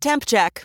Temp check.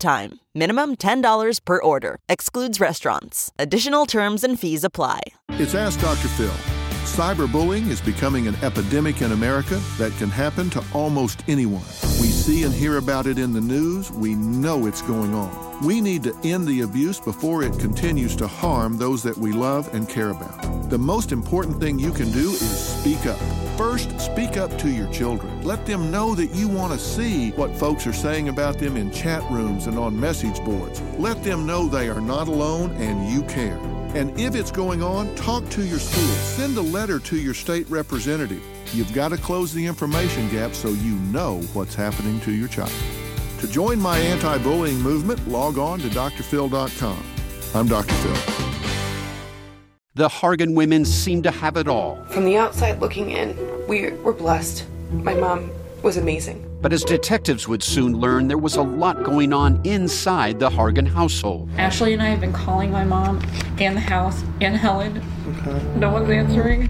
time. Minimum $10 per order. Excludes restaurants. Additional terms and fees apply. It's Ask Dr. Phil. Cyberbullying is becoming an epidemic in America that can happen to almost anyone. See and hear about it in the news. We know it's going on. We need to end the abuse before it continues to harm those that we love and care about. The most important thing you can do is speak up. First, speak up to your children. Let them know that you want to see what folks are saying about them in chat rooms and on message boards. Let them know they are not alone and you care. And if it's going on, talk to your school. Send a letter to your state representative. You've got to close the information gap so you know what's happening to your child. To join my anti bullying movement, log on to drphil.com. I'm Dr. Phil. The Hargan women seem to have it all. From the outside looking in, we were blessed. My mom was amazing. But as detectives would soon learn, there was a lot going on inside the Hargan household. Ashley and I have been calling my mom and the house and Helen. Okay. No one's answering.